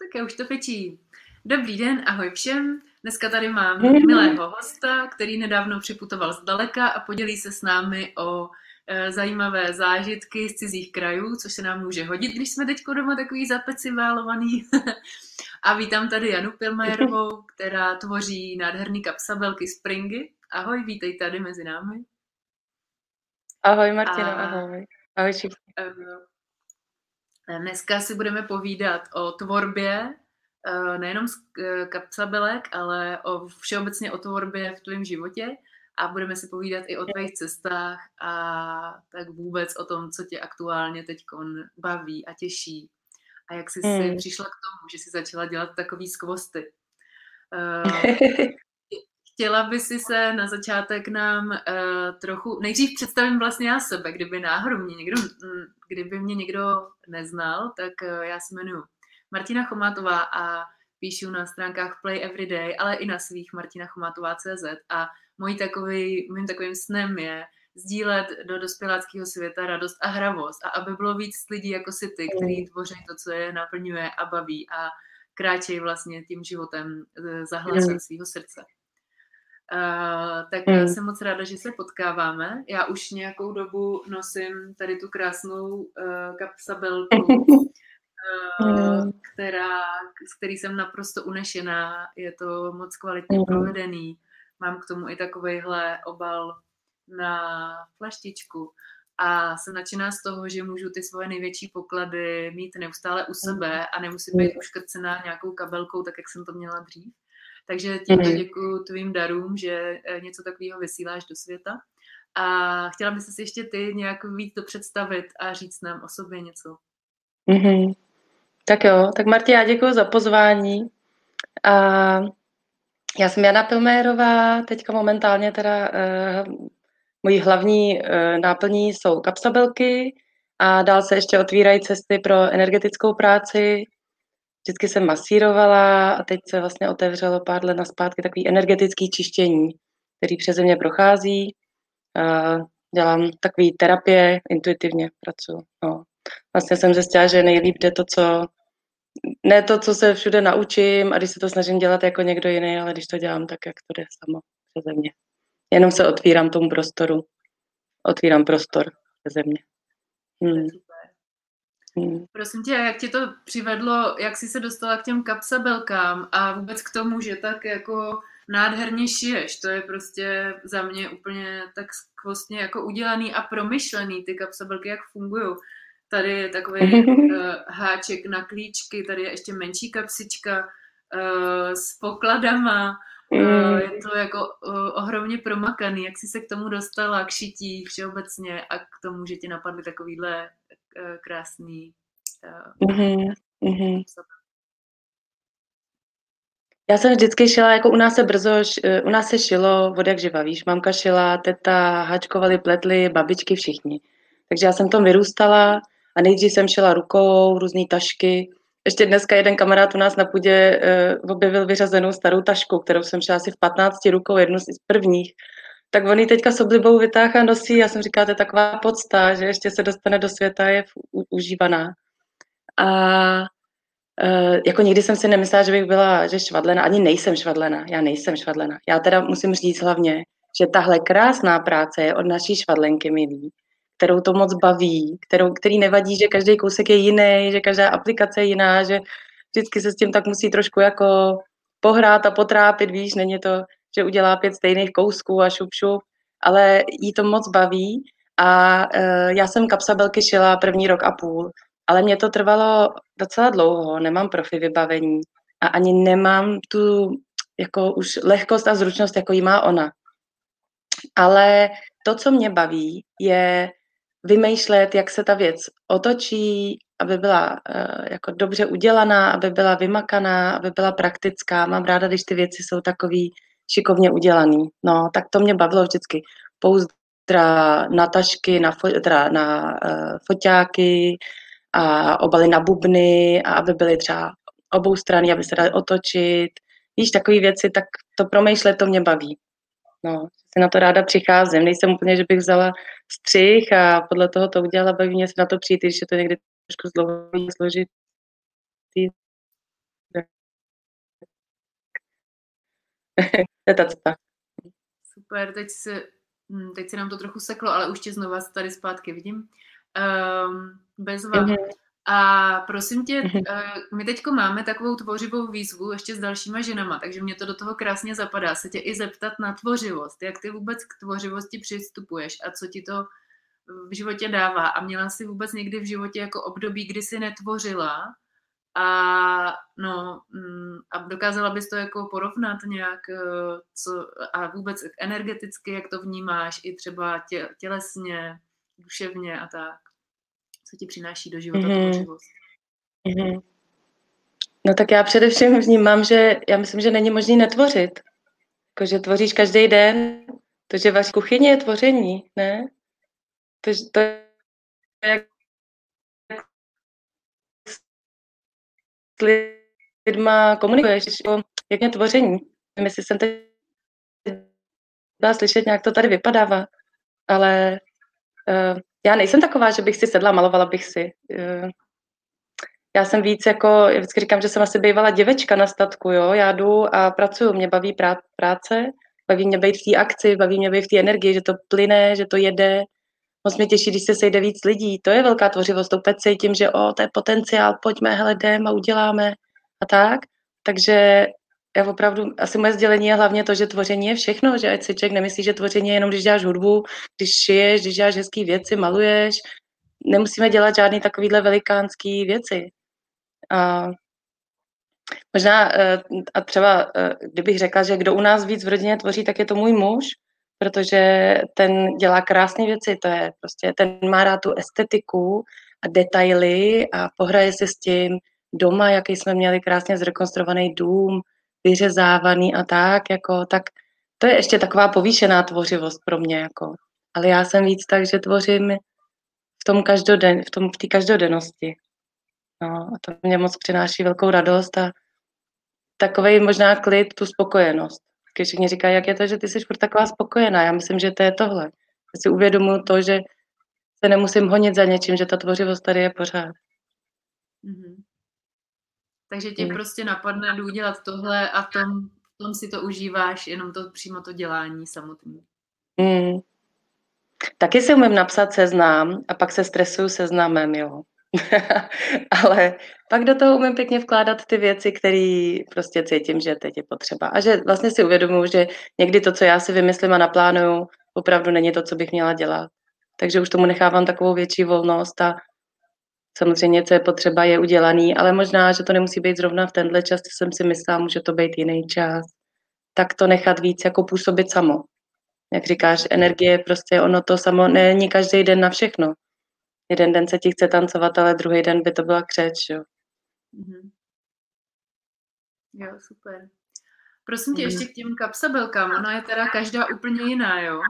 Tak já už to pečí. Dobrý den, ahoj všem. Dneska tady mám milého hosta, který nedávno připutoval zdaleka a podělí se s námi o e, zajímavé zážitky z cizích krajů, což se nám může hodit, když jsme teď doma takový zapeciválovaný. a vítám tady Janu Pilmajerovou, která tvoří nádherný kapsabelky Springy. Ahoj, vítej tady mezi námi. Ahoj Martina, a... ahoj. Ahoj všichni. Dneska si budeme povídat o tvorbě, eh, nejenom z eh, kapsabelek, ale o všeobecně o tvorbě v tvém životě a budeme si povídat i o tvých cestách a tak vůbec o tom, co tě aktuálně teď baví a těší a jak jsi hmm. si přišla k tomu, že jsi začala dělat takový skvosty. Uh, chtěla by si se na začátek nám uh, trochu, nejdřív představím vlastně já sebe, kdyby náhodou mě někdo, mm, kdyby mě někdo neznal, tak uh, já se jmenuji Martina Chomátová a píšu na stránkách Play Everyday, ale i na svých martinachomátová.cz a můj takový, mým takovým snem je sdílet do dospěláckého světa radost a hravost a aby bylo víc lidí jako si ty, kteří tvoří to, co je naplňuje a baví a kráčejí vlastně tím životem eh, za hlasem mm. svého srdce. Uh, tak mm. jsem moc ráda, že se potkáváme. Já už nějakou dobu nosím tady tu krásnou uh, kapsabelku, uh, která, s který jsem naprosto unešená. Je to moc kvalitně mm. provedený. Mám k tomu i takovejhle obal na flaštičku a jsem nadšená z toho, že můžu ty svoje největší poklady mít neustále u sebe a nemusím být uškrcená nějakou kabelkou, tak jak jsem to měla dřív. Takže tímto mhm. děkuji tvým darům, že eh, něco takového vysíláš do světa. A chtěla bych si ještě ty nějak víc to představit a říct nám o sobě něco. Mm-hmm. Tak jo, tak Marti, já děkuji za pozvání. A já jsem Jana Pilmérová, teďka momentálně teda uh, mojí hlavní uh, náplní jsou kapsabelky a dál se ještě otvírají cesty pro energetickou práci, vždycky jsem masírovala a teď se vlastně otevřelo pár let naspátky takový energetický čištění, který přeze mě prochází. dělám takový terapie, intuitivně pracuji. No. Vlastně jsem zjistila, že nejlíp jde to, co ne to, co se všude naučím a když se to snažím dělat jako někdo jiný, ale když to dělám tak, jak to jde samo přeze mě. Jenom se otvírám tomu prostoru. Otvírám prostor přeze mě. Hmm. Hmm. Prosím tě, jak tě to přivedlo, jak jsi se dostala k těm kapsabelkám a vůbec k tomu, že tak jako nádherně šiješ, to je prostě za mě úplně tak skvostně jako udělaný a promyšlený ty kapsabelky, jak fungují. Tady je takový uh, háček na klíčky, tady je ještě menší kapsička uh, s pokladama, Uh, je to jako uh, ohromně promakaný. Jak jsi se k tomu dostala, k šití všeobecně a k tomu, že ti napadly takovýhle krásný uh, mm-hmm. Mm-hmm. Já jsem vždycky šila, jako u nás se brzo, u nás se šilo od jak živa, víš, mamka šila, teta, háčkovali, pletli, babičky, všichni. Takže já jsem tom vyrůstala a nejdřív jsem šila rukou, různé tašky, ještě dneska jeden kamarád u nás na půdě uh, objevil vyřazenou starou tašku, kterou jsem šla asi v 15 rukou, jednu z prvních. Tak on ji teďka s oblibou vytáhá a nosí. Já jsem říkala, to je taková podsta, že ještě se dostane do světa, je užívaná. A uh, jako nikdy jsem si nemyslela, že bych byla že švadlena. Ani nejsem švadlena. Já nejsem švadlena. Já teda musím říct hlavně, že tahle krásná práce je od naší švadlenky, milí kterou to moc baví, kterou, který nevadí, že každý kousek je jiný, že každá aplikace je jiná, že vždycky se s tím tak musí trošku jako pohrát a potrápit, víš, není to, že udělá pět stejných kousků a šup, šup ale jí to moc baví a uh, já jsem kapsabelky šila první rok a půl, ale mě to trvalo docela dlouho, nemám profi vybavení a ani nemám tu jako už lehkost a zručnost, jako jí má ona. Ale to, co mě baví, je vymýšlet, jak se ta věc otočí, aby byla uh, jako dobře udělaná, aby byla vymakaná, aby byla praktická. Mám ráda, když ty věci jsou takový šikovně udělaný. No, tak to mě bavilo vždycky. Pouzdra na tašky, na, fo, teda na uh, foťáky a obaly na bubny a aby byly třeba obou strany, aby se dali otočit. Víš, takové věci, tak to promýšlet, to mě baví. No, se na to ráda přicházím. Nejsem úplně, že bych vzala střih a podle toho to udělala, baví mě se na to přijít, když je to někdy trošku zdlouhavý, složitý to je ta cesta. Super, teď se, hm, teď se nám to trochu seklo, ale už tě znova tady zpátky vidím. Um, bezva. Mm-hmm. A prosím tě, mm-hmm. my teďko máme takovou tvořivou výzvu ještě s dalšíma ženama, takže mě to do toho krásně zapadá. Se tě i zeptat na tvořivost, jak ty vůbec k tvořivosti přistupuješ a co ti to v životě dává. A měla jsi vůbec někdy v životě jako období, kdy jsi netvořila a, no, mm, a dokázala bys to jako porovnat nějak eh, co, a vůbec energeticky, jak to vnímáš, i třeba tě, tělesně, duševně a tak. Co ti přináší do života mm-hmm. tvořivost? Mm-hmm. No tak já především vnímám, že já myslím, že není možné netvořit. Jako, že tvoříš každý den. To, že vaš kuchyně je tvoření, ne? To, to je jak lidma komunikuješ, jak mě tvoření. Nevím, jestli jsem teď dá slyšet, nějak to tady vypadává, ale uh, já nejsem taková, že bych si sedla, malovala bych si. Uh, já jsem víc jako, já vždycky říkám, že jsem asi bývala děvečka na statku, jo, já jdu a pracuju, mě baví prá- práce, baví mě být v té akci, baví mě být v té energii, že to plyne, že to jede, moc mě těší, když se sejde víc lidí. To je velká tvořivost. Opět cítím, že o, to je potenciál, pojďme, hele, jdem a uděláme a tak. Takže já opravdu, asi moje sdělení je hlavně to, že tvoření je všechno, že ať si člověk nemyslí, že tvoření je jenom, když děláš hudbu, když šiješ, když děláš hezké věci, maluješ. Nemusíme dělat žádný takovýhle velikánský věci. A možná, eh, a třeba, eh, kdybych řekla, že kdo u nás víc v rodině tvoří, tak je to můj muž, protože ten dělá krásné věci, to je prostě, ten má rád tu estetiku a detaily a pohraje se s tím doma, jaký jsme měli krásně zrekonstruovaný dům, vyřezávaný a tak, jako, tak to je ještě taková povýšená tvořivost pro mě, jako. Ale já jsem víc tak, že tvořím v tom každoden, v tom, v té každodennosti. No, a to mě moc přináší velkou radost a takový možná klid, tu spokojenost vždycky všichni říkají, jak je to, že ty jsi furt taková spokojená. Já myslím, že to je tohle. Já si uvědomuji to, že se nemusím honit za něčím, že ta tvořivost tady je pořád. Mm-hmm. Takže tě mm. prostě napadne jdu udělat tohle a tom, tom si to užíváš, jenom to přímo to dělání samotný. Mm. Taky si umím napsat seznám a pak se stresuju seznamem, jo. ale pak do toho umím pěkně vkládat ty věci, které prostě cítím, že teď je potřeba. A že vlastně si uvědomuji, že někdy to, co já si vymyslím a naplánuju, opravdu není to, co bych měla dělat. Takže už tomu nechávám takovou větší volnost a samozřejmě, co je potřeba, je udělaný, ale možná, že to nemusí být zrovna v tenhle čas, co jsem si myslela, může to být jiný čas. Tak to nechat víc jako působit samo. Jak říkáš, energie prostě ono to samo není každý den na všechno jeden den se ti chce tancovat, ale druhý den by to byla křeč, jo. Mm-hmm. Jo, super. Prosím tě, mm. ještě k těm kapsabelkám, ona je teda každá úplně jiná, jo?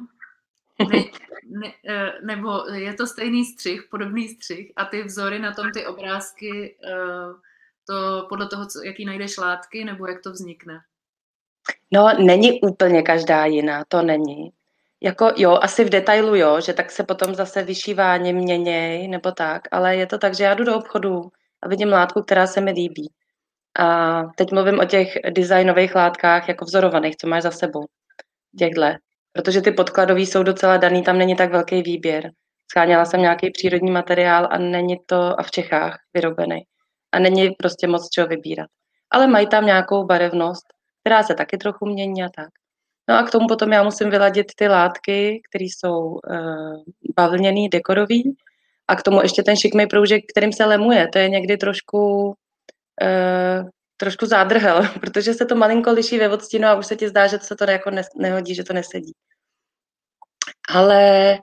Ne, ne, eh, nebo je to stejný střih, podobný střih a ty vzory na tom, ty obrázky, eh, to podle toho, co, jaký najdeš látky, nebo jak to vznikne? No, není úplně každá jiná, to není. Jako jo, asi v detailu jo, že tak se potom zase vyšívání měněj nebo tak, ale je to tak, že já jdu do obchodu a vidím látku, která se mi líbí. A teď mluvím o těch designových látkách, jako vzorovaných, co máš za sebou. Těchhle. Protože ty podkladové jsou docela daný, tam není tak velký výběr. Scháněla jsem nějaký přírodní materiál a není to a v Čechách vyrobený. A není prostě moc čeho vybírat. Ale mají tam nějakou barevnost, která se taky trochu mění a tak. No a k tomu potom já musím vyladit ty látky, které jsou uh, bavlněný, dekorový a k tomu ještě ten šikmý proužek, kterým se lemuje. To je někdy trošku uh, trošku zádrhel, protože se to malinko liší ve odstínu a už se ti zdá, že se to jako ne, nehodí, že to nesedí. Ale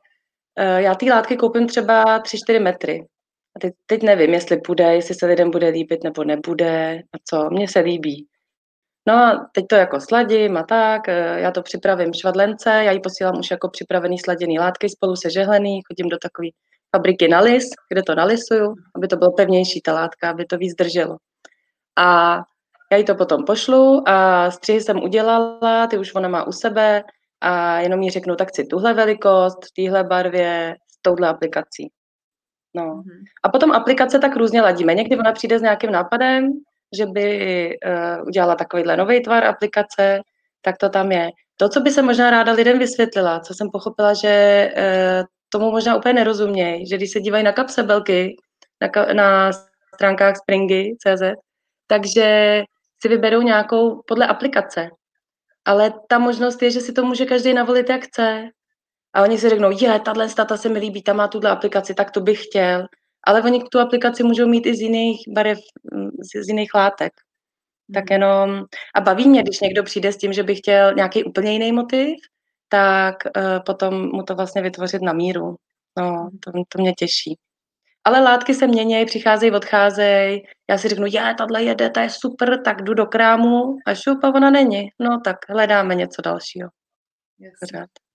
uh, já ty látky koupím třeba 3-4 metry. A teď, teď nevím, jestli půjde, jestli se lidem bude líbit nebo nebude a co. Mně se líbí. No a teď to jako sladím a tak, eh, já to připravím švadlence, já ji posílám už jako připravený sladěný látky spolu se žehlený, chodím do takové fabriky na lis, kde to nalisuju, aby to bylo pevnější ta látka, aby to víc drželo. A já jí to potom pošlu a střihy jsem udělala, ty už ona má u sebe a jenom jí řeknu, tak si tuhle velikost, v téhle barvě, s touhle aplikací. No. Mm-hmm. A potom aplikace tak různě ladíme. Někdy ona přijde s nějakým nápadem, že by uh, udělala takovýhle nový tvar aplikace, tak to tam je. To, co by se možná ráda lidem vysvětlila, co jsem pochopila, že e, tomu možná úplně nerozumějí, že když se dívají na kapsebelky na, na stránkách springy.cz, takže si vyberou nějakou podle aplikace. Ale ta možnost je, že si to může každý navolit, jak chce. A oni si řeknou, je, tahle stata se mi líbí, ta má tuhle aplikaci, tak to bych chtěl. Ale oni tu aplikaci můžou mít i z jiných barev, z, z jiných látek. Tak hmm. jenom, a baví mě, když někdo přijde s tím, že by chtěl nějaký úplně jiný motiv, tak uh, potom mu to vlastně vytvořit na míru. No, to, to mě těší. Ale látky se mění, přicházejí, odcházejí. Já si řeknu, já, tahle jede, ta je super, tak jdu do krámu a šup a ona není. No tak hledáme něco dalšího. Pořád.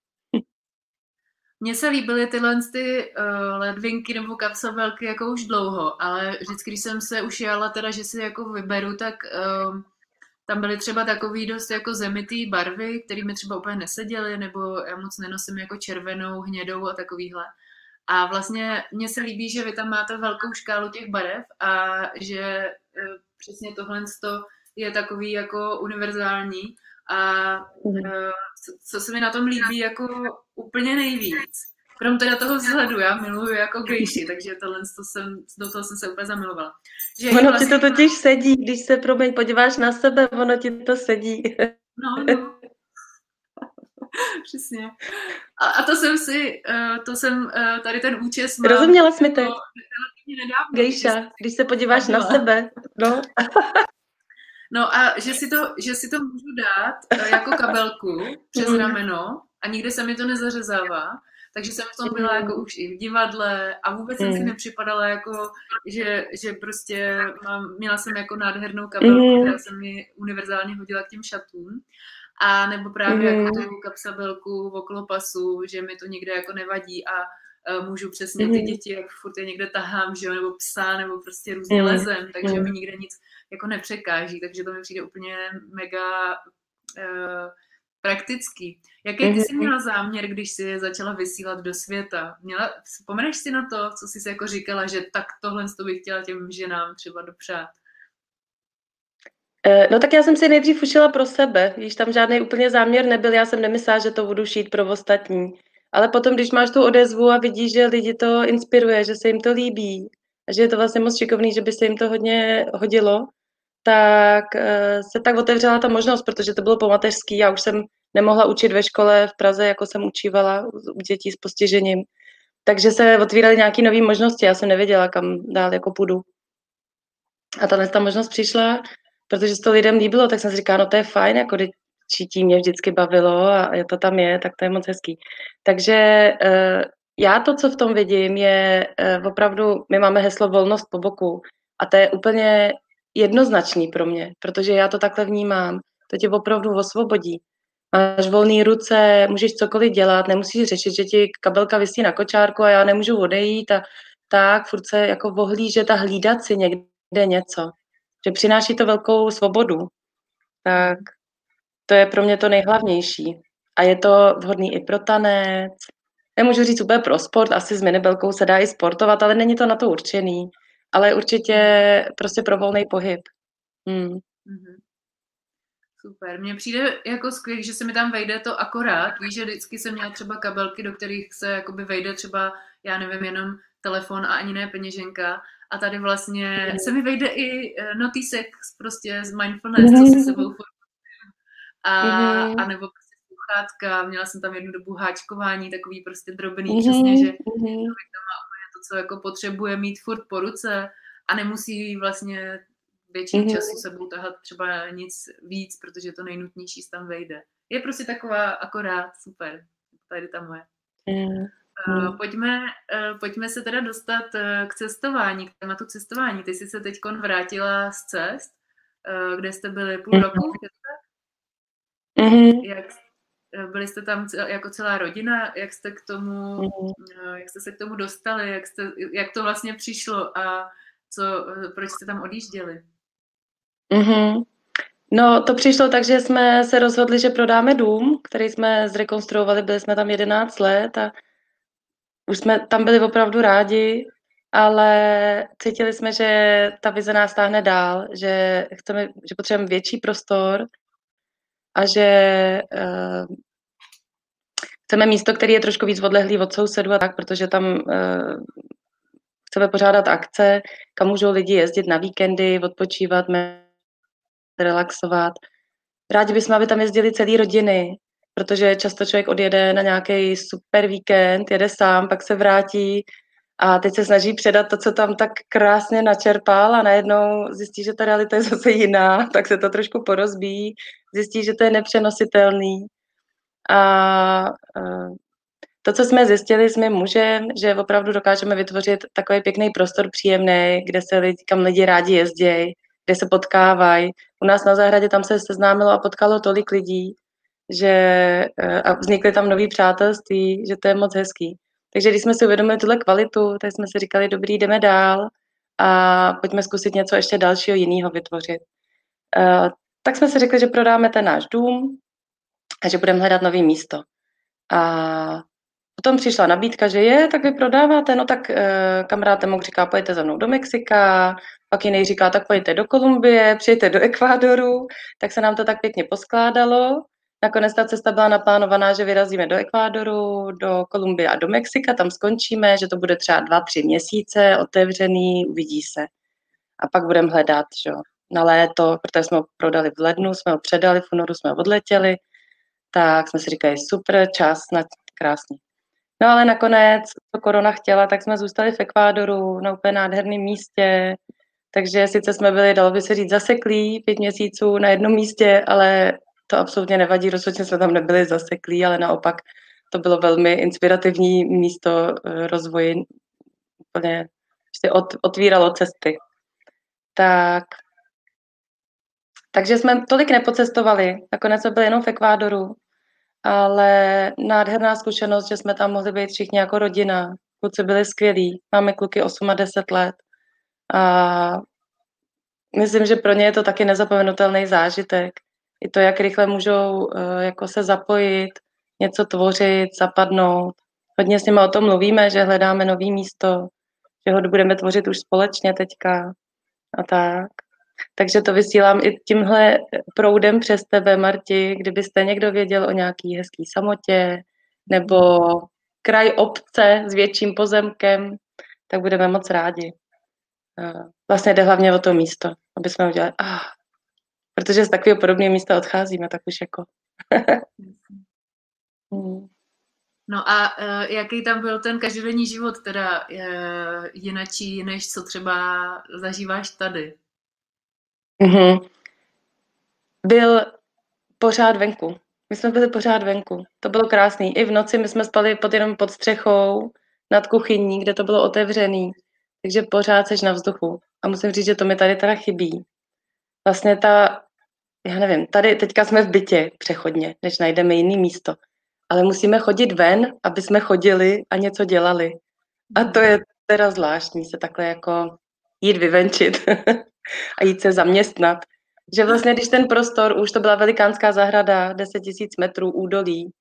Mně se líbily tyhle ty uh, ledvinky nebo kapsabelky jako už dlouho, ale vždycky, když jsem se už jala teda, že si jako vyberu, tak uh, tam byly třeba takový dost jako zemitý barvy, které mi třeba úplně neseděly, nebo já moc nenosím jako červenou, hnědou a takovýhle. A vlastně mně se líbí, že vy tam máte velkou škálu těch barev a že e, přesně tohle je takový jako univerzální. A mhm. Co se mi na tom líbí jako úplně nejvíc, krom teda toho vzhledu, já miluju jako gejši, takže tohle to jsem, do toho jsem se úplně zamilovala. Že ono vlastně... ti to totiž sedí, když se promiň, podíváš na sebe, ono ti to sedí. No, no. Přesně. A, a to jsem si, uh, to jsem uh, tady ten účes mám. Rozuměla jsi mi to? Gejša, když se podíváš na sebe. No. no a že si, to, že si to můžu dát uh, jako kabelku přes mm. rameno a nikde se mi to nezařezává. Takže jsem v tom byla jako už i v divadle a vůbec jsem si mm. nepřipadala jako, že, že prostě mám, měla jsem jako nádhernou kabelku, která se mi univerzálně hodila k těm šatům. A nebo právě jako tu kapsabelku okolo pasu, že mi to nikde jako nevadí a uh, můžu přesně ty děti, jak furt je někde tahám, že jo, nebo psa, nebo prostě různě lezem, takže mi nikde nic jako nepřekáží, takže to mi přijde úplně mega uh, praktický. Jaký ty jsi měla záměr, když jsi začala vysílat do světa? Měla, vzpomeneš si na to, co jsi jako říkala, že tak tohle to bych chtěla těm ženám třeba dopřát? Eh, no tak já jsem si nejdřív ušila pro sebe, když tam žádný úplně záměr nebyl, já jsem nemyslela, že to budu šít pro ostatní. Ale potom, když máš tu odezvu a vidíš, že lidi to inspiruje, že se jim to líbí, a že je to vlastně moc šikovný, že by se jim to hodně hodilo, tak eh, se tak otevřela ta možnost, protože to bylo po mateřský, já už jsem nemohla učit ve škole v Praze, jako jsem učívala u dětí s postižením. Takže se otvíraly nějaké nové možnosti, já jsem nevěděla, kam dál jako půjdu. A tahle ta možnost přišla protože se to lidem líbilo, tak jsem si říkala, no to je fajn, jako čítí mě vždycky bavilo a to tam je, tak to je moc hezký. Takže uh, já to, co v tom vidím, je uh, opravdu, my máme heslo volnost po boku a to je úplně jednoznačný pro mě, protože já to takhle vnímám. To tě opravdu osvobodí. Máš volné ruce, můžeš cokoliv dělat, nemusíš řešit, že ti kabelka vysí na kočárku a já nemůžu odejít a tak, furt se jako ohlížet a hlídat si někde něco že přináší to velkou svobodu, tak to je pro mě to nejhlavnější. A je to vhodný i pro tanec. Nemůžu říct úplně pro sport, asi s minibelkou se dá i sportovat, ale není to na to určený. Ale určitě prostě pro volný pohyb. Hmm. Mm-hmm. Super. Mně přijde jako skvělé, že se mi tam vejde to akorát. Víš, že vždycky jsem měla třeba kabelky, do kterých se jakoby vejde třeba, já nevím, jenom telefon a ani ne peněženka. A tady vlastně mm. se mi vejde i eh, notísek prostě z mindfulness, co si sebou a, mm. a nebo prostě sluchátka, měla jsem tam jednu dobu háčkování, takový prostě drobný, přesně, že mm. tam má co jako potřebuje mít furt po ruce a nemusí vlastně větší mm. času sebou tahat třeba nic víc, protože to nejnutnější tam vejde. Je prostě taková akorát super. Tady ta moje. Mm. Uh, pojďme, uh, pojďme se teda dostat uh, k cestování, k tématu cestování. Ty jsi se teď vrátila z cest, kde jste byli půl mm-hmm. roku. Mm-hmm. Jak, byli jste tam jako celá rodina, jak jste k tomu, mm-hmm. jak jste se k tomu dostali, jak, jste, jak to vlastně přišlo a co, proč jste tam odjížděli? Mm-hmm. No, to přišlo tak, že jsme se rozhodli, že prodáme dům, který jsme zrekonstruovali, byli jsme tam 11 let a už jsme tam byli opravdu rádi, ale cítili jsme, že ta vize nás táhne dál, že chceme, že potřebujeme větší prostor a že uh, chceme místo, který je trošku víc odlehlý od sousedu a tak, protože tam uh, chceme pořádat akce, kam můžou lidi jezdit na víkendy, odpočívat, relaxovat. Rádi bychom, aby tam jezdili celé rodiny, protože často člověk odjede na nějaký super víkend, jede sám, pak se vrátí a teď se snaží předat to, co tam tak krásně načerpal a najednou zjistí, že ta realita je zase jiná, tak se to trošku porozbíjí, zjistí, že to je nepřenositelný. A to, co jsme zjistili s mým mužem, že opravdu dokážeme vytvořit takový pěkný prostor příjemný, kde se lidi, kam lidi rádi jezdí, kde se potkávají. U nás na zahradě tam se seznámilo a potkalo tolik lidí, že eh, a vznikly tam nový přátelství, že to je moc hezký. Takže když jsme si uvědomili tuhle kvalitu, tak jsme si říkali, dobrý, jdeme dál a pojďme zkusit něco ještě dalšího jiného vytvořit. Tak jsme si řekli, že prodáme ten náš dům a že budeme hledat nový místo. A potom přišla nabídka, že je, tak vy prodáváte, no tak uh, kamarád mohl říká, pojďte za mnou do Mexika, pak jiný říká, tak pojďte do Kolumbie, přijďte do Ekvádoru, tak se nám to tak pěkně poskládalo. Nakonec ta cesta byla naplánovaná, že vyrazíme do Ekvádoru, do Kolumbie a do Mexika, tam skončíme, že to bude třeba dva, tři měsíce otevřený, uvidí se. A pak budeme hledat, že na léto, protože jsme ho prodali v lednu, jsme ho předali, v únoru jsme odletěli, tak jsme si říkali, super, čas, na krásný. No ale nakonec to korona chtěla, tak jsme zůstali v Ekvádoru na úplně nádherném místě, takže sice jsme byli, dalo by se říct, zaseklí pět měsíců na jednom místě, ale to absolutně nevadí, rozhodně jsme tam nebyli zaseklí, ale naopak to bylo velmi inspirativní místo eh, rozvoji, úplně od, otvíralo cesty. Tak, takže jsme tolik nepocestovali, nakonec jsme byli jenom v Ekvádoru, ale nádherná zkušenost, že jsme tam mohli být všichni jako rodina. Kluci byli skvělí, máme kluky 8 a 10 let a myslím, že pro ně je to taky nezapomenutelný zážitek i to, jak rychle můžou eh, jako se zapojit, něco tvořit, zapadnout. Hodně s nimi o tom mluvíme, že hledáme nový místo, že ho budeme tvořit už společně teďka a tak. Takže to vysílám i tímhle proudem přes tebe, Marti, kdybyste někdo věděl o nějaký hezký samotě nebo kraj obce s větším pozemkem, tak budeme moc rádi. Eh, vlastně jde hlavně o to místo, aby jsme udělali, ah, Protože z takového podobného místa odcházíme, tak už jako... Hmm. No a uh, jaký tam byl ten každodenní život, teda uh, jinačí, než co třeba zažíváš tady? Mm-hmm. Byl pořád venku. My jsme byli pořád venku. To bylo krásný. I v noci my jsme spali pod jenom pod střechou nad kuchyní, kde to bylo otevřený. Takže pořád seš na vzduchu. A musím říct, že to mi tady teda chybí vlastně ta, já nevím, tady teďka jsme v bytě přechodně, než najdeme jiný místo. Ale musíme chodit ven, aby jsme chodili a něco dělali. A to je teda zvláštní se takhle jako jít vyvenčit a jít se zaměstnat. Že vlastně, když ten prostor, už to byla velikánská zahrada, 10 tisíc metrů údolí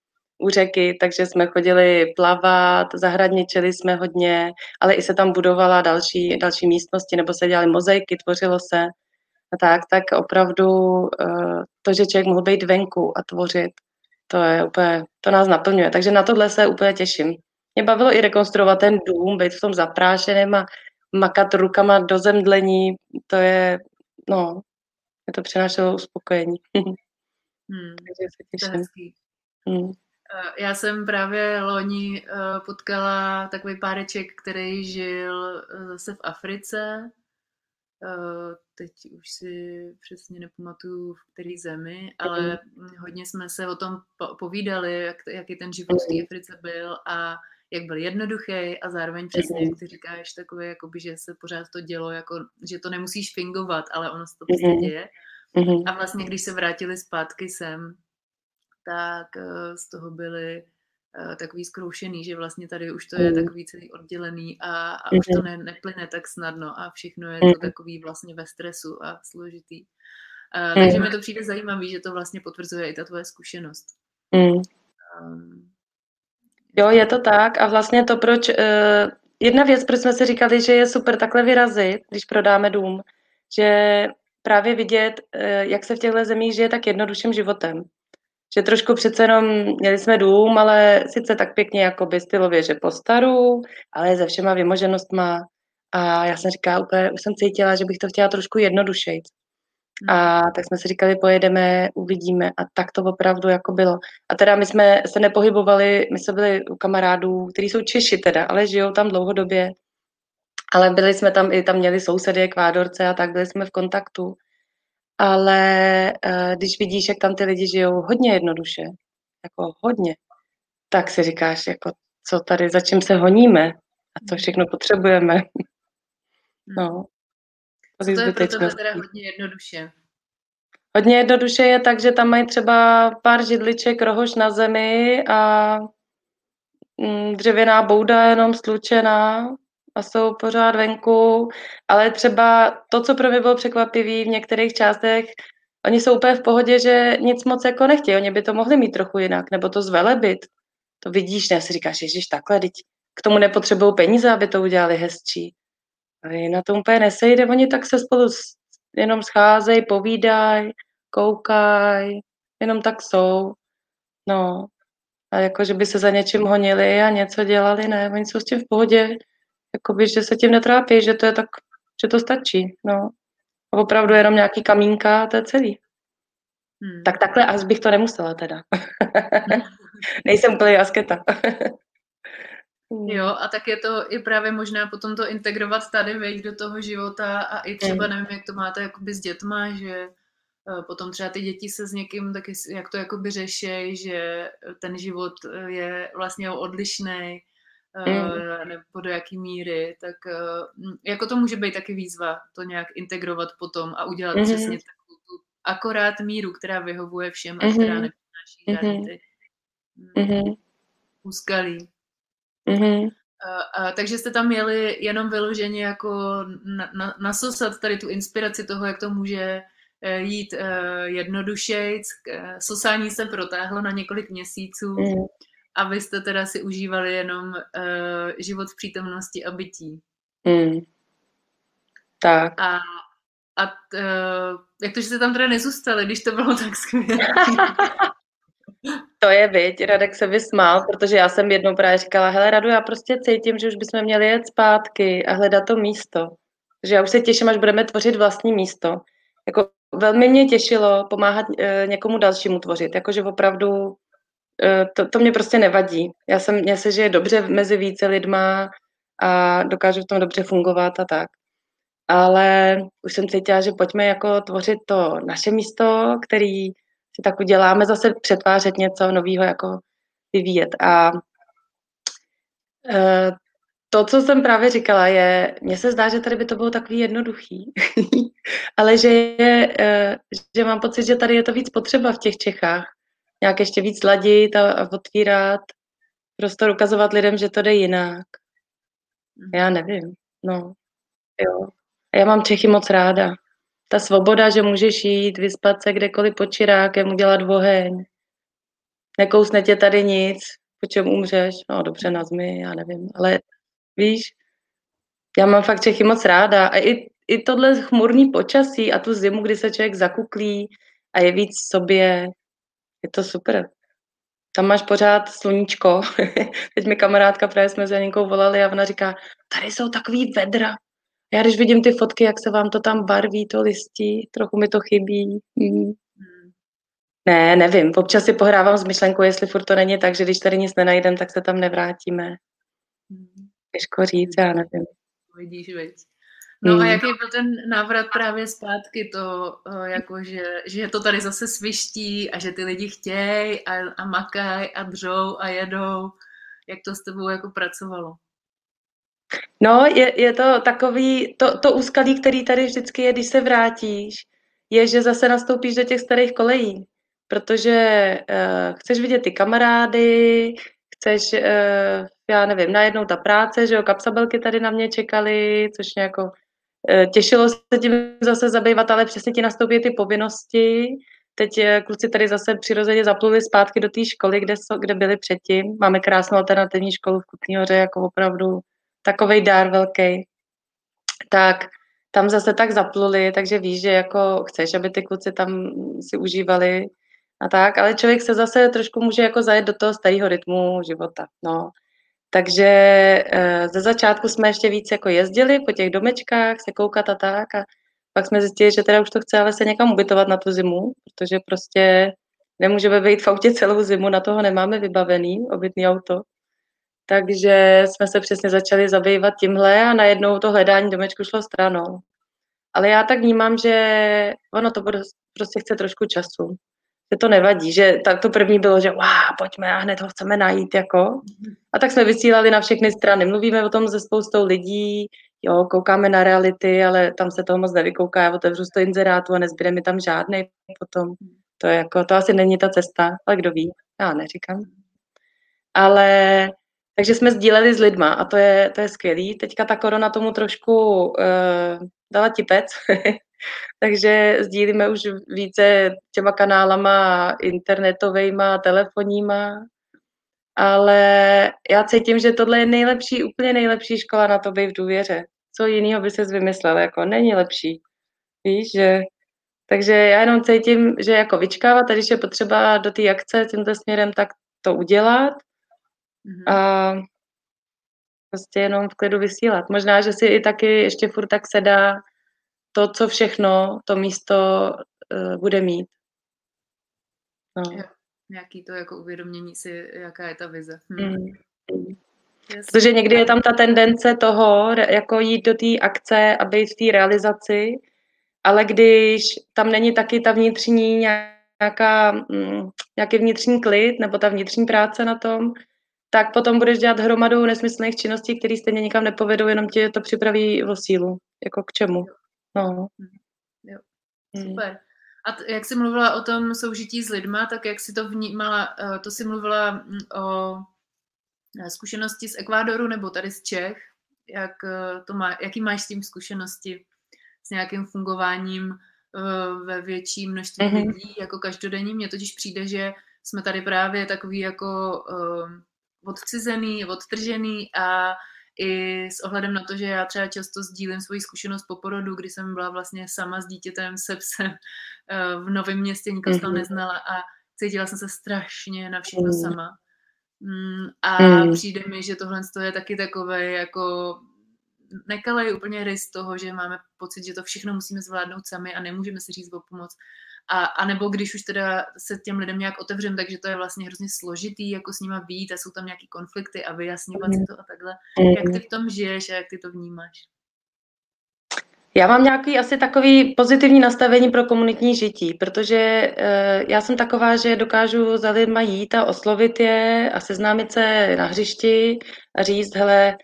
u řeky, takže jsme chodili plavat, zahradničili jsme hodně, ale i se tam budovala další, další místnosti, nebo se dělaly mozaiky, tvořilo se a tak, tak opravdu uh, to, že člověk mohl být venku a tvořit, to je úplně, to nás naplňuje. Takže na tohle se úplně těším. Mě bavilo i rekonstruovat ten dům, být v tom zaprášeném a makat rukama do zemdlení, to je, no, je to přinášelo uspokojení. Hmm, Takže se těším. Hmm. Eh, já jsem právě loni eh, potkala takový páreček, který žil zase v Africe Eh, teď už si přesně nepamatuju, v který zemi, ale hodně jsme se o tom povídali, jak, jaký ten život v té Africe byl a jak byl jednoduchý a zároveň přesně, jak ty říkáš, takové, jakoby, že se pořád to dělo, jako, že to nemusíš fingovat, ale ono se to prostě děje. A vlastně, když se vrátili zpátky sem, tak eh, z toho byly Eh, takový zkroušený, že vlastně tady už to je mm. takový celý oddělený a, a už to mhm. ne, neplyne tak snadno a všechno je to mhm. takový vlastně ve stresu a složitý. Uh, takže mi to přijde zajímavý, že to vlastně potvrzuje i ta tvoje zkušenost. Mm. Um, jo, je to tak a vlastně to, proč... Uh, jedna věc, proč jsme si říkali, že je super takhle vyrazit, když prodáme dům, že právě vidět, uh, jak se v těchto zemích žije tak jednodušším životem že trošku přece jenom měli jsme dům, ale sice tak pěkně jako by stylově, že po staru, ale se všema vymoženostma. A já jsem říkala úplně, už jsem cítila, že bych to chtěla trošku jednodušejit. A tak jsme si říkali, pojedeme, uvidíme. A tak to opravdu jako bylo. A teda my jsme se nepohybovali, my jsme byli u kamarádů, kteří jsou Češi teda, ale žijou tam dlouhodobě. Ale byli jsme tam, i tam měli sousedy, kvádorce a tak, byli jsme v kontaktu. Ale uh, když vidíš, jak tam ty lidi žijou hodně jednoduše, jako hodně, tak si říkáš, jako co tady, za čím se honíme a co všechno potřebujeme. No. To je pro tebe teda hodně jednoduše? Hodně jednoduše je tak, že tam mají třeba pár židliček, rohož na zemi a mm, dřevěná bouda jenom slučená a jsou pořád venku, ale třeba to, co pro mě bylo překvapivé v některých částech, oni jsou úplně v pohodě, že nic moc jako nechtějí, oni by to mohli mít trochu jinak, nebo to zvelebit. To vidíš, ne, si říkáš, ježiš, takhle, teď k tomu nepotřebují peníze, aby to udělali hezčí. A na to úplně nesejde, oni tak se spolu jenom scházejí, povídají, koukají, jenom tak jsou. No, a jako, že by se za něčím honili a něco dělali, ne, oni jsou s tím v pohodě, jakoby, že se tím netrápí, že to je tak, že to stačí, no. A opravdu jenom nějaký kamínka, to je celý. Hmm. Tak takhle až bych to nemusela teda. Nejsem úplně asketa. Jo, a tak je to i právě možná potom to integrovat tady, vejít do toho života a i třeba, nevím, jak to máte jakoby s dětma, že eh, potom třeba ty děti se s někým taky, jak to jakoby řešej, že ten život eh, je vlastně odlišný, mm. nebo do jaký míry, tak jako to může být taky výzva to nějak integrovat potom a udělat mm-hmm. přesně takovou tu akorát míru, která vyhovuje všem a mm-hmm. která nepřináší žádný ty mm-hmm. úskalí. Mm-hmm. A, a, takže jste tam měli jenom vyloženě jako na, na, nasosat tady tu inspiraci toho, jak to může e, jít uh, jednodušejc. Sosání se protáhlo na několik měsíců mm. a vy jste teda si užívali jenom uh, život v přítomnosti a bytí. Mm. Tak. A, a uh, jak to, že jste tam teda nezůstali, když to bylo tak skvělé? To je, viď, Radek se vysmál, protože já jsem jednou právě říkala, hele Radu, já prostě cítím, že už bychom měli jet zpátky a hledat to místo. Takže já už se těším, až budeme tvořit vlastní místo. Jako velmi mě těšilo pomáhat e, někomu dalšímu tvořit, jakože opravdu e, to, to mě prostě nevadí. Já jsem, mě se žije dobře mezi více lidma a dokážu v tom dobře fungovat a tak. Ale už jsem cítila, že pojďme jako tvořit to naše místo, který si tak uděláme zase přetvářet něco nového, jako vyvíjet. A e, to, co jsem právě říkala, je, mně se zdá, že tady by to bylo takový jednoduchý, ale že, je, e, že mám pocit, že tady je to víc potřeba v těch Čechách. Nějak ještě víc ladit a, a otvírat, prostor ukazovat lidem, že to jde jinak. Já nevím, no. Jo. Já mám Čechy moc ráda ta svoboda, že můžeš jít, vyspat se kdekoliv pod čirákem, udělat oheň. Nekousne tě tady nic, po čem umřeš. No dobře, na zmi, já nevím. Ale víš, já mám fakt Čechy moc ráda. A i, i tohle chmurný počasí a tu zimu, kdy se člověk zakuklí a je víc sobě, je to super. Tam máš pořád sluníčko. Teď mi kamarádka, právě jsme za někou volali a ona říká, tady jsou takový vedra, já když vidím ty fotky, jak se vám to tam barví, to listí, trochu mi to chybí. Mm. Ne, nevím. Občas si pohrávám s myšlenkou, jestli furt to není tak, že když tady nic nenajdem, tak se tam nevrátíme. Těžko říct, já nevím. Vidíš, veď. No mm. a jaký byl ten návrat právě zpátky, to, eh, jako že, že to tady zase sviští a že ty lidi chtějí a, a makají a dřou a jedou. Jak to s tebou jako pracovalo? No, je, je to takový, to, to úskalí, který tady vždycky je, když se vrátíš, je, že zase nastoupíš do těch starých kolejí, protože uh, chceš vidět ty kamarády, chceš, uh, já nevím, najednou ta práce, že jo, kapsabelky tady na mě čekaly, což mě jako uh, těšilo se tím zase zabývat, ale přesně ti nastoupí ty povinnosti. Teď kluci tady zase přirozeně zapluli zpátky do té školy, kde, so, kde byli předtím. Máme krásnou alternativní školu v Kutný hoře, jako opravdu takový dár velký, tak tam zase tak zapluli, takže víš, že jako chceš, aby ty kluci tam si užívali a tak, ale člověk se zase trošku může jako zajet do toho starého rytmu života, no. Takže e, ze začátku jsme ještě víc jako jezdili po těch domečkách, se koukat a tak a pak jsme zjistili, že teda už to chce ale se někam ubytovat na tu zimu, protože prostě nemůžeme být v autě celou zimu, na toho nemáme vybavený obytný auto. Takže jsme se přesně začali zabývat tímhle a najednou to hledání domečku šlo stranou. Ale já tak vnímám, že ono to prostě chce trošku času. Že to nevadí, že tak to první bylo, že wow, pojďme a hned ho chceme najít, jako. A tak jsme vysílali na všechny strany. Mluvíme o tom se spoustou lidí, jo, koukáme na reality, ale tam se toho moc nevykouká. Já otevřu to inzerátu a nezbyde mi tam žádný potom. To, je jako, to asi není ta cesta, ale kdo ví, já neříkám. Ale takže jsme sdíleli s lidma a to je, to je skvělý. Teďka ta korona tomu trošku uh, dala tipec, takže sdílíme už více těma kanálama internetovejma, telefonníma, ale já cítím, že tohle je nejlepší, úplně nejlepší škola na to být v důvěře. Co jiného by se vymyslel, jako není lepší. Víš, že takže já jenom cítím, že jako vyčkávat, když je potřeba do té akce tímto směrem, tak to udělat mm-hmm. a prostě jenom v klidu vysílat. Možná, že si i taky ještě furt tak se dá to, co všechno to místo uh, bude mít. No. Jo, nějaký to jako uvědomění si, jaká je ta vize. Hm. Mm. Protože někdy je tam ta tendence toho, jako jít do té akce a být v té realizaci, ale když tam není taky ta vnitřní nějaká, mm, nějaký vnitřní klid nebo ta vnitřní práce na tom, tak potom budeš dělat hromadu nesmyslných činností, které stejně nikam nepovedou, jenom tě to připraví o sílu. Jako k čemu. No. Jo. Hmm. Super. A t- jak jsi mluvila o tom soužití s lidma, tak jak jsi to vnímala, eh, to jsi mluvila mm, o eh, zkušenosti z Ekvádoru nebo tady z Čech, jak eh, to má, jaký máš s tím zkušenosti s nějakým fungováním ve větší množství mm-hmm. lidí, jako každodenní. Mně totiž přijde, že jsme tady právě takový jako odcizený, odtržený a i s ohledem na to, že já třeba často sdílím svoji zkušenost po porodu, kdy jsem byla vlastně sama s dítětem, se psem eh, v novém městě, nikoho mm-hmm. neznala a cítila jsem se strašně na všechno mm. sama. Mm, a mm. přijde mi, že tohle je taky takové jako nekalej úplně rys toho, že máme pocit, že to všechno musíme zvládnout sami a nemůžeme si říct o pomoc. A, a nebo když už teda se těm lidem nějak otevřem, takže to je vlastně hrozně složitý, jako s nima být a jsou tam nějaký konflikty a vyjasňovat si to a takhle. Jak ty v tom žiješ a jak ty to vnímáš? Já mám nějaký asi takový pozitivní nastavení pro komunitní žití, protože uh, já jsem taková, že dokážu za lidma jít a oslovit je a seznámit se na hřišti a říct, hele,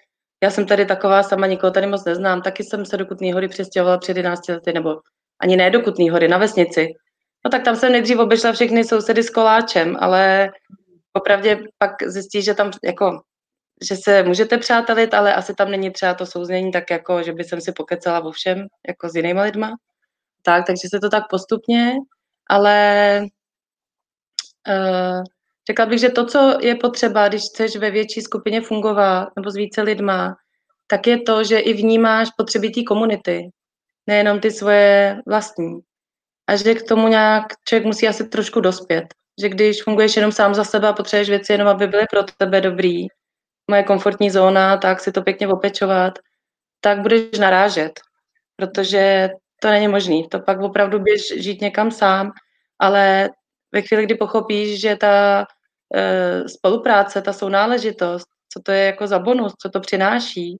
já jsem tady taková sama, nikoho tady moc neznám, taky jsem se do Kutný hory přestěhovala před 11 lety, nebo ani ne do Kutný hory, na vesnici. No tak tam jsem nejdřív obešla všechny sousedy s koláčem, ale opravdu pak zjistí, že tam jako, že se můžete přátelit, ale asi tam není třeba to souznění tak jako, že by jsem si pokecala o všem, jako s jinýma lidma. Tak, takže se to tak postupně, ale uh, řekla bych, že to, co je potřeba, když chceš ve větší skupině fungovat nebo s více lidma, tak je to, že i vnímáš potřeby té komunity, nejenom ty svoje vlastní a že k tomu nějak člověk musí asi trošku dospět. Že když funguješ jenom sám za sebe a potřebuješ věci jenom, aby byly pro tebe dobrý, moje komfortní zóna, tak si to pěkně opečovat, tak budeš narážet, protože to není možný. To pak opravdu běž žít někam sám, ale ve chvíli, kdy pochopíš, že ta e, spolupráce, ta sounáležitost, co to je jako za bonus, co to přináší,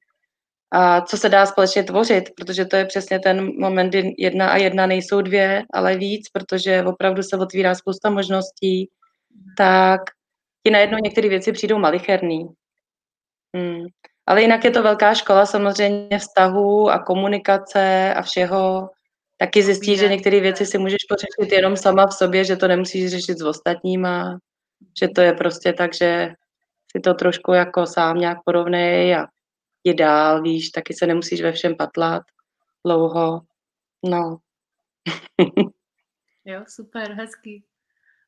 a co se dá společně tvořit, protože to je přesně ten moment, kdy jedna a jedna nejsou dvě, ale víc, protože opravdu se otvírá spousta možností, tak ti najednou některé věci přijdou malicherný. Hmm. Ale jinak je to velká škola samozřejmě vztahů a komunikace a všeho. Taky zjistí, že některé věci si můžeš pořešit jenom sama v sobě, že to nemusíš řešit s ostatníma, že to je prostě tak, že si to trošku jako sám nějak porovnej a je dál, víš, taky se nemusíš ve všem patlat dlouho. No. jo, super, hezký.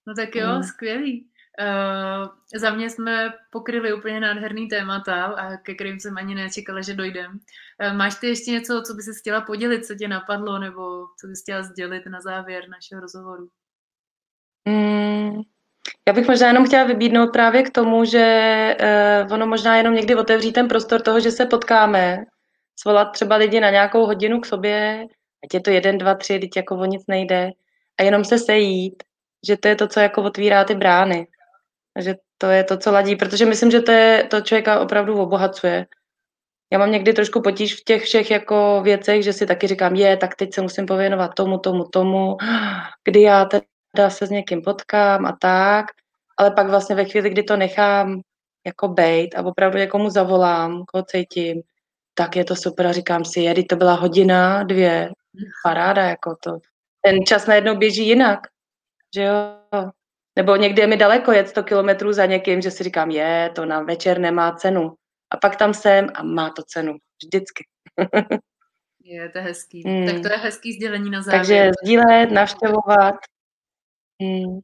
No tak jo, mm. skvělý. Uh, za mě jsme pokryli úplně nádherný témata, a ke kterým jsem ani nečekala, že dojdem. Uh, máš ty ještě něco, co by si chtěla podělit, co tě napadlo, nebo co bys chtěla sdělit na závěr našeho rozhovoru? Mm, já bych možná jenom chtěla vybídnout právě k tomu, že uh, ono možná jenom někdy otevří ten prostor toho, že se potkáme, svolat třeba lidi na nějakou hodinu k sobě, ať je to jeden, dva, tři, teď jako o nic nejde, a jenom se sejít, že to je to, co jako otvírá ty brány. Že to je to, co ladí, protože myslím, že to je to člověka opravdu obohacuje. Já mám někdy trošku potíž v těch všech jako věcech, že si taky říkám, je, tak teď se musím pověnovat tomu, tomu, tomu, kdy já teda se s někým potkám a tak, ale pak vlastně ve chvíli, kdy to nechám jako bejt a opravdu někomu zavolám, koho cítím, tak je to super a říkám si, jedy, to byla hodina, dvě, paráda, jako to. Ten čas najednou běží jinak, že jo. Nebo někdy je mi daleko jet 100 kilometrů za někým, že si říkám, je, to na večer nemá cenu. A pak tam jsem a má to cenu. Vždycky. je, to je hezký. Hmm. Tak to je hezký sdělení na závěr. Takže sdílet, navštěvovat. Hmm.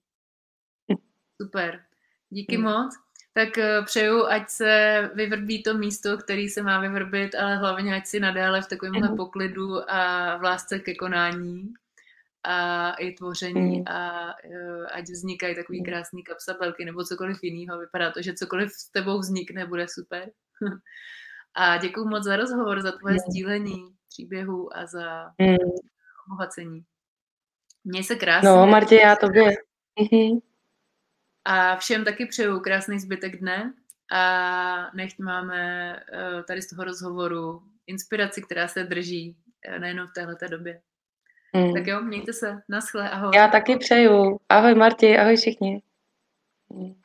Super. Díky hmm. moc. Tak eh, přeju, ať se vyvrbí to místo, který se má vyvrbit, ale hlavně ať si nadále v takovémhle hmm. poklidu a v lásce ke konání a i tvoření mm. a uh, ať vznikají takový mm. krásný kapsabelky nebo cokoliv jiného. Vypadá to, že cokoliv s tebou vznikne, bude super. a děkuji moc za rozhovor, za tvoje mm. sdílení příběhů a za mm. obohacení. Měj se krásně. No, Martě, já tobě. Mhm. A všem taky přeju krásný zbytek dne a nechť máme uh, tady z toho rozhovoru inspiraci, která se drží uh, nejenom v této době. Mm. Tak jo, mějte se. Naschle, ahoj. Já taky přeju. Ahoj Marti, ahoj všichni. Mm.